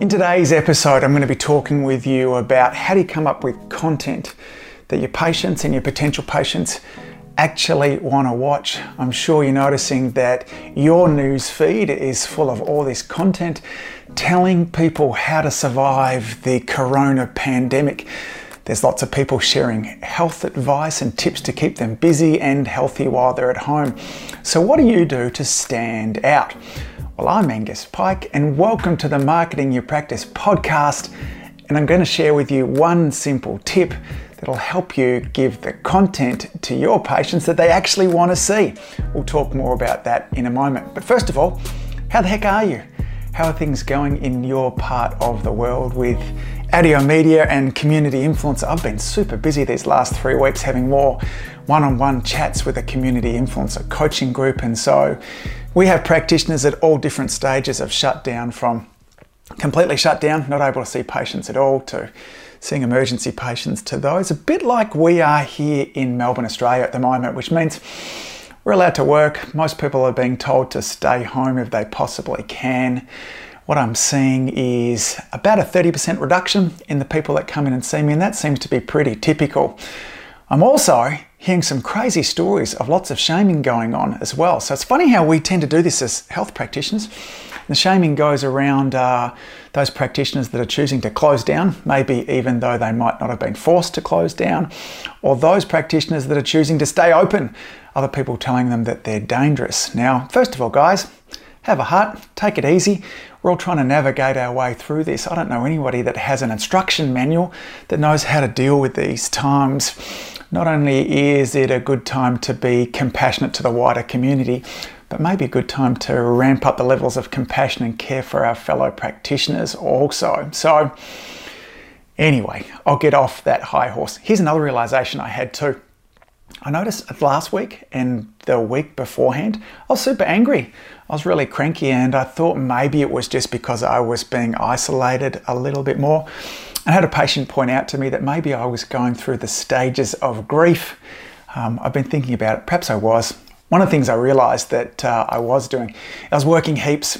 In today's episode, I'm going to be talking with you about how do you come up with content that your patients and your potential patients actually want to watch. I'm sure you're noticing that your news feed is full of all this content telling people how to survive the corona pandemic. There's lots of people sharing health advice and tips to keep them busy and healthy while they're at home. So, what do you do to stand out? Well, I'm Angus Pyke, and welcome to the Marketing Your Practice podcast. And I'm going to share with you one simple tip that'll help you give the content to your patients that they actually want to see. We'll talk more about that in a moment. But first of all, how the heck are you? How are things going in your part of the world with Adio Media and community Influencer. I've been super busy these last three weeks having more one on one chats with a community influencer coaching group. And so we have practitioners at all different stages of shutdown from completely shut down, not able to see patients at all, to seeing emergency patients, to those a bit like we are here in Melbourne, Australia at the moment, which means we're allowed to work. Most people are being told to stay home if they possibly can. What I'm seeing is about a 30% reduction in the people that come in and see me, and that seems to be pretty typical. I'm also hearing some crazy stories of lots of shaming going on as well. So it's funny how we tend to do this as health practitioners. The shaming goes around uh, those practitioners that are choosing to close down, maybe even though they might not have been forced to close down, or those practitioners that are choosing to stay open, other people telling them that they're dangerous. Now, first of all, guys, have a heart, take it easy. We're all trying to navigate our way through this. I don't know anybody that has an instruction manual that knows how to deal with these times. Not only is it a good time to be compassionate to the wider community, but maybe a good time to ramp up the levels of compassion and care for our fellow practitioners also. So, anyway, I'll get off that high horse. Here's another realization I had too. I noticed last week and the week beforehand, I was super angry. I was really cranky, and I thought maybe it was just because I was being isolated a little bit more. I had a patient point out to me that maybe I was going through the stages of grief. Um, I've been thinking about it, perhaps I was. One of the things I realized that uh, I was doing, I was working heaps.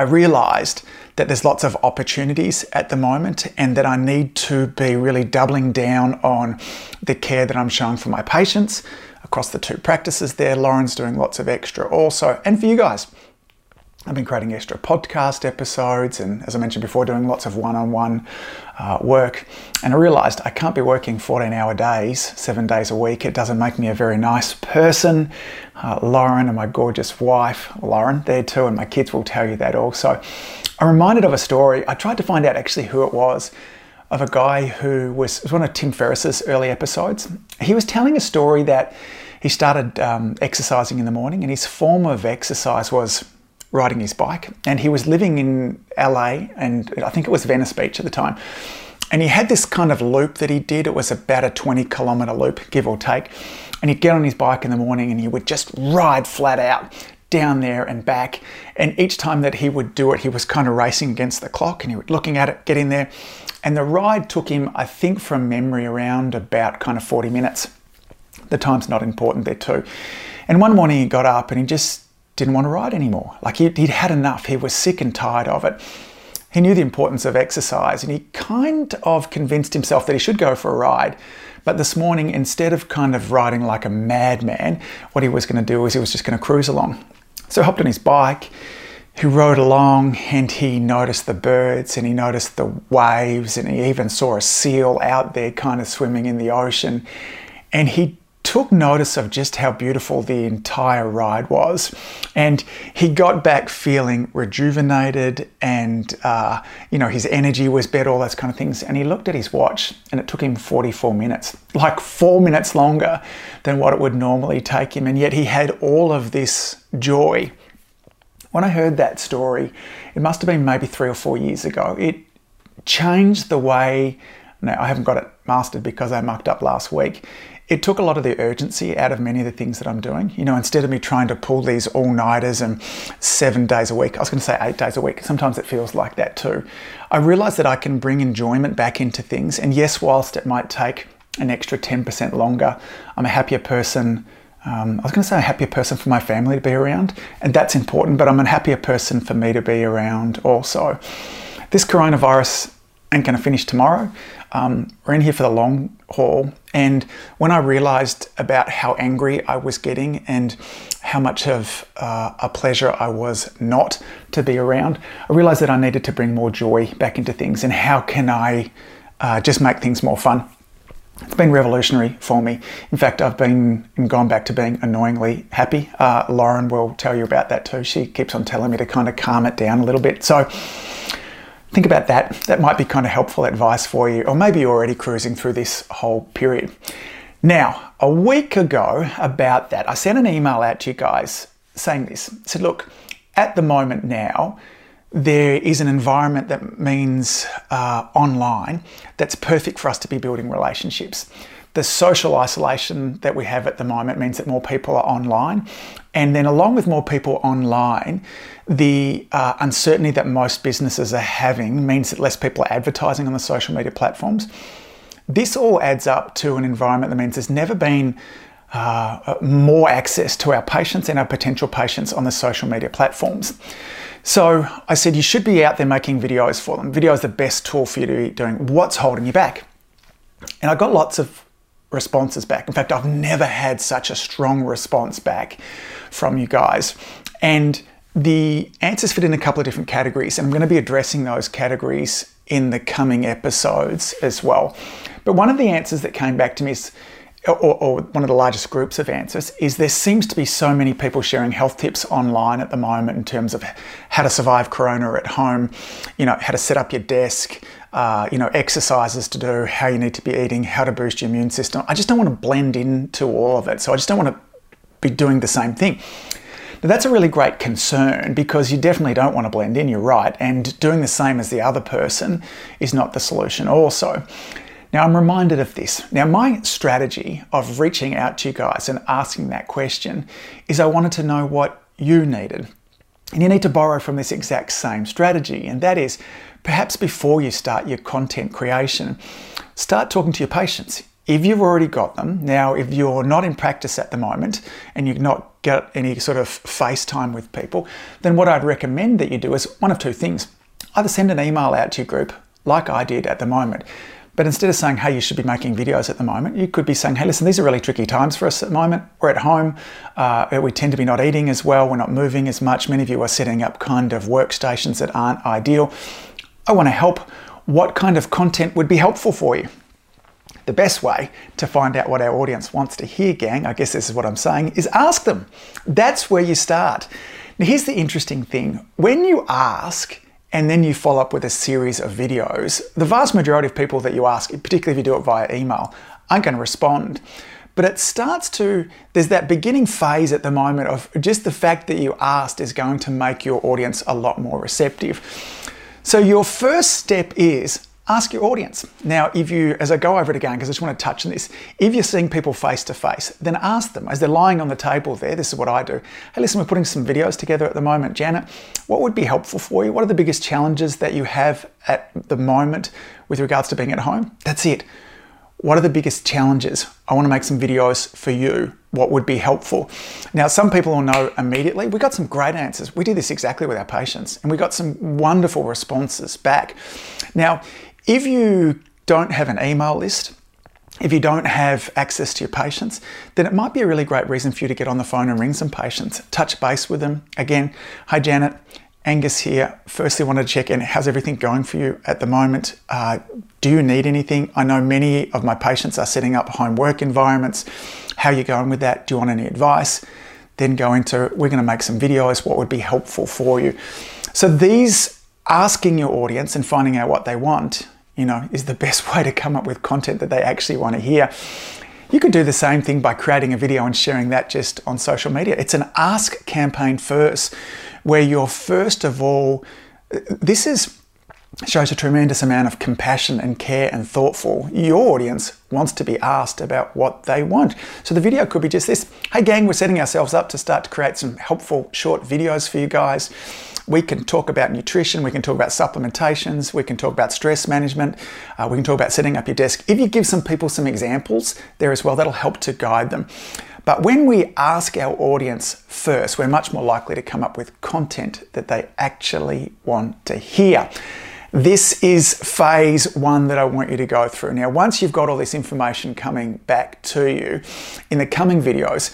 I realized that there's lots of opportunities at the moment and that I need to be really doubling down on the care that I'm showing for my patients across the two practices there. Lauren's doing lots of extra also, and for you guys. I've been creating extra podcast episodes and, as I mentioned before, doing lots of one on one work. And I realized I can't be working 14 hour days, seven days a week. It doesn't make me a very nice person. Uh, Lauren and my gorgeous wife, Lauren, there too, and my kids will tell you that also. I'm reminded of a story. I tried to find out actually who it was of a guy who was, was one of Tim Ferriss's early episodes. He was telling a story that he started um, exercising in the morning, and his form of exercise was riding his bike. And he was living in LA, and I think it was Venice Beach at the time. And he had this kind of loop that he did. It was about a 20 kilometer loop, give or take. And he'd get on his bike in the morning and he would just ride flat out down there and back. And each time that he would do it, he was kind of racing against the clock and he was looking at it, getting there. And the ride took him, I think, from memory around about kind of 40 minutes. The time's not important there, too. And one morning he got up and he just didn't want to ride anymore. Like he'd, he'd had enough. He was sick and tired of it. He knew the importance of exercise and he kind of convinced himself that he should go for a ride. But this morning, instead of kind of riding like a madman, what he was going to do was he was just going to cruise along. So he hopped on his bike, he rode along and he noticed the birds and he noticed the waves and he even saw a seal out there kind of swimming in the ocean. And he took notice of just how beautiful the entire ride was. And he got back feeling rejuvenated and, uh, you know, his energy was better, all those kind of things. And he looked at his watch and it took him 44 minutes, like four minutes longer than what it would normally take him. And yet he had all of this joy. When I heard that story, it must have been maybe three or four years ago. It changed the way, now I haven't got it mastered because I mucked up last week it took a lot of the urgency out of many of the things that I'm doing. You know, instead of me trying to pull these all nighters and seven days a week, I was going to say eight days a week. Sometimes it feels like that too. I realized that I can bring enjoyment back into things. And yes, whilst it might take an extra 10% longer, I'm a happier person. Um, I was going to say a happier person for my family to be around, and that's important, but I'm a happier person for me to be around also. This coronavirus ain't going to finish tomorrow. Um, we're in here for the long haul. And when I realized about how angry I was getting and how much of uh, a pleasure I was not to be around, I realized that I needed to bring more joy back into things. And how can I uh, just make things more fun? It's been revolutionary for me. In fact, I've been gone back to being annoyingly happy. Uh, Lauren will tell you about that too. She keeps on telling me to kind of calm it down a little bit. So think about that. That might be kind of helpful advice for you, or maybe you're already cruising through this whole period. Now, a week ago, about that, I sent an email out to you guys saying this. I said, look, at the moment now, there is an environment that means uh, online that's perfect for us to be building relationships. The social isolation that we have at the moment means that more people are online. And then, along with more people online, the uh, uncertainty that most businesses are having means that less people are advertising on the social media platforms. This all adds up to an environment that means there's never been uh, more access to our patients and our potential patients on the social media platforms. So I said you should be out there making videos for them. Video is the best tool for you to be doing. What's holding you back? And I got lots of responses back. In fact, I've never had such a strong response back from you guys. And the answers fit in a couple of different categories, and I'm going to be addressing those categories in the coming episodes as well. But one of the answers that came back to me is, or, or, one of the largest groups of answers, is there seems to be so many people sharing health tips online at the moment in terms of how to survive Corona at home, you know, how to set up your desk, uh, you know, exercises to do, how you need to be eating, how to boost your immune system. I just don't want to blend into all of it. So I just don't want to be doing the same thing. Now, that's a really great concern because you definitely don't want to blend in, you're right. And doing the same as the other person is not the solution, also. Now, I'm reminded of this. Now, my strategy of reaching out to you guys and asking that question is I wanted to know what you needed. And you need to borrow from this exact same strategy, and that is perhaps before you start your content creation, start talking to your patients. If you've already got them, now if you're not in practice at the moment and you've not got any sort of FaceTime with people, then what I'd recommend that you do is one of two things. Either send an email out to your group, like I did at the moment, but instead of saying, hey, you should be making videos at the moment, you could be saying, hey, listen, these are really tricky times for us at the moment. We're at home. Uh, we tend to be not eating as well. We're not moving as much. Many of you are setting up kind of workstations that aren't ideal. I want to help. What kind of content would be helpful for you? The best way to find out what our audience wants to hear, gang, I guess this is what I'm saying, is ask them. That's where you start. Now, here's the interesting thing when you ask, and then you follow up with a series of videos, the vast majority of people that you ask, particularly if you do it via email, aren't going to respond. But it starts to, there's that beginning phase at the moment of just the fact that you asked is going to make your audience a lot more receptive. So your first step is ask your audience. Now, if you, as I go over it again, because I just want to touch on this, if you're seeing people face to face, then ask them as they're lying on the table there. This is what I do. Hey, listen, we're putting some videos together at the moment. Janet, what would be helpful for you? What are the biggest challenges that you have at the moment with regards to being at home? That's it. What are the biggest challenges? I want to make some videos for you. What would be helpful? Now, some people will know immediately. We got some great answers. We did this exactly with our patients, and we got some wonderful responses back. Now, if you don't have an email list, if you don't have access to your patients, then it might be a really great reason for you to get on the phone and ring some patients, touch base with them. Again, hi Janet, Angus here. Firstly, wanted to check in. How's everything going for you at the moment? Uh, do you need anything? I know many of my patients are setting up home work environments. How are you going with that? Do you want any advice? Then go into, we're going to make some videos. What would be helpful for you? So these asking your audience and finding out what they want, you know, is the best way to come up with content that they actually want to hear. You could do the same thing by creating a video and sharing that just on social media. It's an ask campaign first, where you're first of all, this is shows a tremendous amount of compassion and care and thoughtful. Your audience wants to be asked about what they want. So the video could be just this. Hey gang, we're setting ourselves up to start to create some helpful short videos for you guys we can talk about nutrition, we can talk about supplementations, we can talk about stress management, uh, we can talk about setting up your desk. If you give some people some examples there as well, that'll help to guide them. But when we ask our audience first, we're much more likely to come up with content that they actually want to hear. This is phase one that I want you to go through. Now, once you've got all this information coming back to you in the coming videos,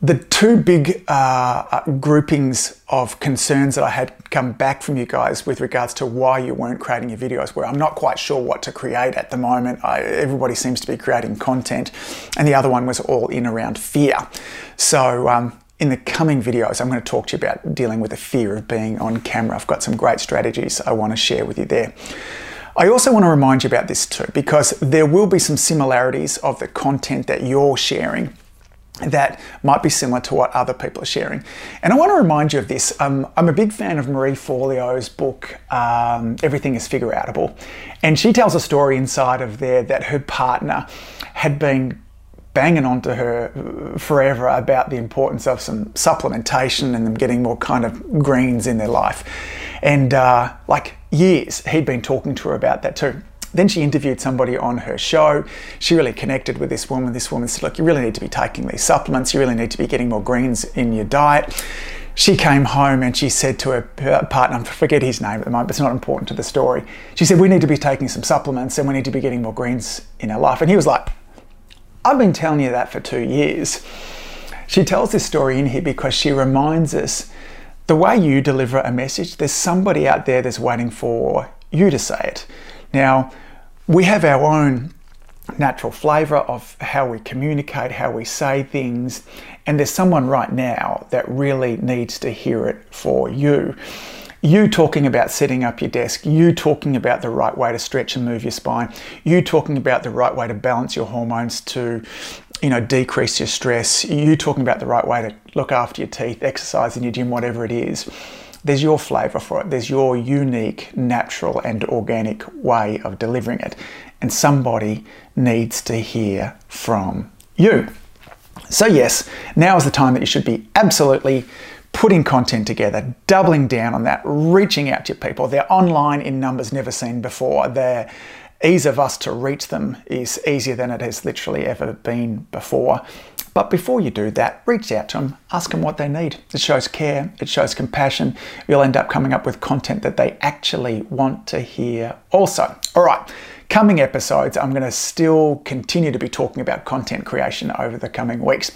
the two big uh, uh, groupings of concerns that I had come back from you guys with regards to why you weren't creating your videos, where I'm not quite sure what to create at the moment. I, everybody seems to be creating content, and the other one was all in around fear. So, um, in the coming videos, I'm going to talk to you about dealing with the fear of being on camera. I've got some great strategies I want to share with you there. I also want to remind you about this too, because there will be some similarities of the content that you're sharing that might be similar to what other people are sharing. And I want to remind you of this. Um, I'm a big fan of Marie Forleo's book, um, Everything is Figure Outable. And she tells a story inside of there that her partner had been banging onto her forever about the importance of some supplementation and them getting more kind of greens in their life. And uh, like years, he'd been talking to her about that too. Then she interviewed somebody on her show. She really connected with this woman. This woman said, Look, you really need to be taking these supplements. You really need to be getting more greens in your diet. She came home and she said to her partner, I forget his name at the moment, but it's not important to the story. She said, We need to be taking some supplements and we need to be getting more greens in our life. And he was like, I've been telling you that for two years. She tells this story in here because she reminds us the way you deliver a message, there's somebody out there that's waiting for you to say it. Now, we have our own natural flavour of how we communicate, how we say things, and there's someone right now that really needs to hear it for you. You talking about setting up your desk, you talking about the right way to stretch and move your spine, you talking about the right way to balance your hormones to you know, decrease your stress, you talking about the right way to look after your teeth, exercise in your gym, whatever it is there's your flavor for it. There's your unique, natural, and organic way of delivering it. And somebody needs to hear from you. So, yes, now is the time that you should be absolutely putting content together, doubling down on that, reaching out to your people. They're online in numbers never seen before. Their ease of us to reach them is easier than it has literally ever been before. But before you do that, reach out to them, ask them what they need. It shows care, it shows compassion. You'll end up coming up with content that they actually want to hear also. All right, coming episodes, I'm going to still continue to be talking about content creation over the coming weeks.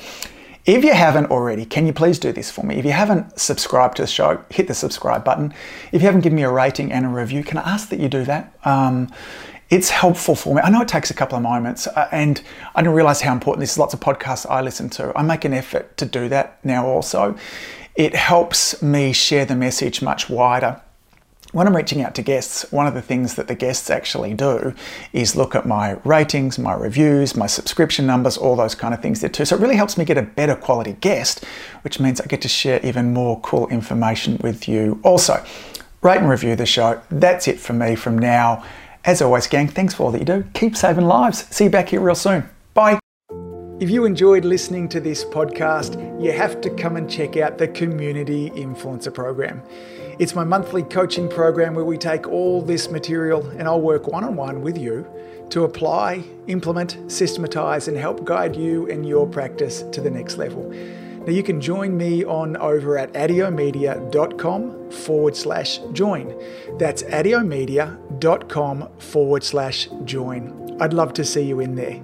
If you haven't already, can you please do this for me? If you haven't subscribed to the show, hit the subscribe button. If you haven't given me a rating and a review, can I ask that you do that? Um, it's helpful for me. I know it takes a couple of moments, uh, and I didn't realize how important this is. Lots of podcasts I listen to. I make an effort to do that now also. It helps me share the message much wider. When I'm reaching out to guests, one of the things that the guests actually do is look at my ratings, my reviews, my subscription numbers, all those kind of things there too. So it really helps me get a better quality guest, which means I get to share even more cool information with you also. Rate and review the show. That's it for me from now as always, gang, thanks for all that you do. Keep saving lives. See you back here real soon. Bye. If you enjoyed listening to this podcast, you have to come and check out the Community Influencer Program. It's my monthly coaching program where we take all this material and I'll work one on one with you to apply, implement, systematize, and help guide you and your practice to the next level. Now, you can join me on over at adiomedia.com forward slash join. That's adiomedia.com forward slash join. I'd love to see you in there.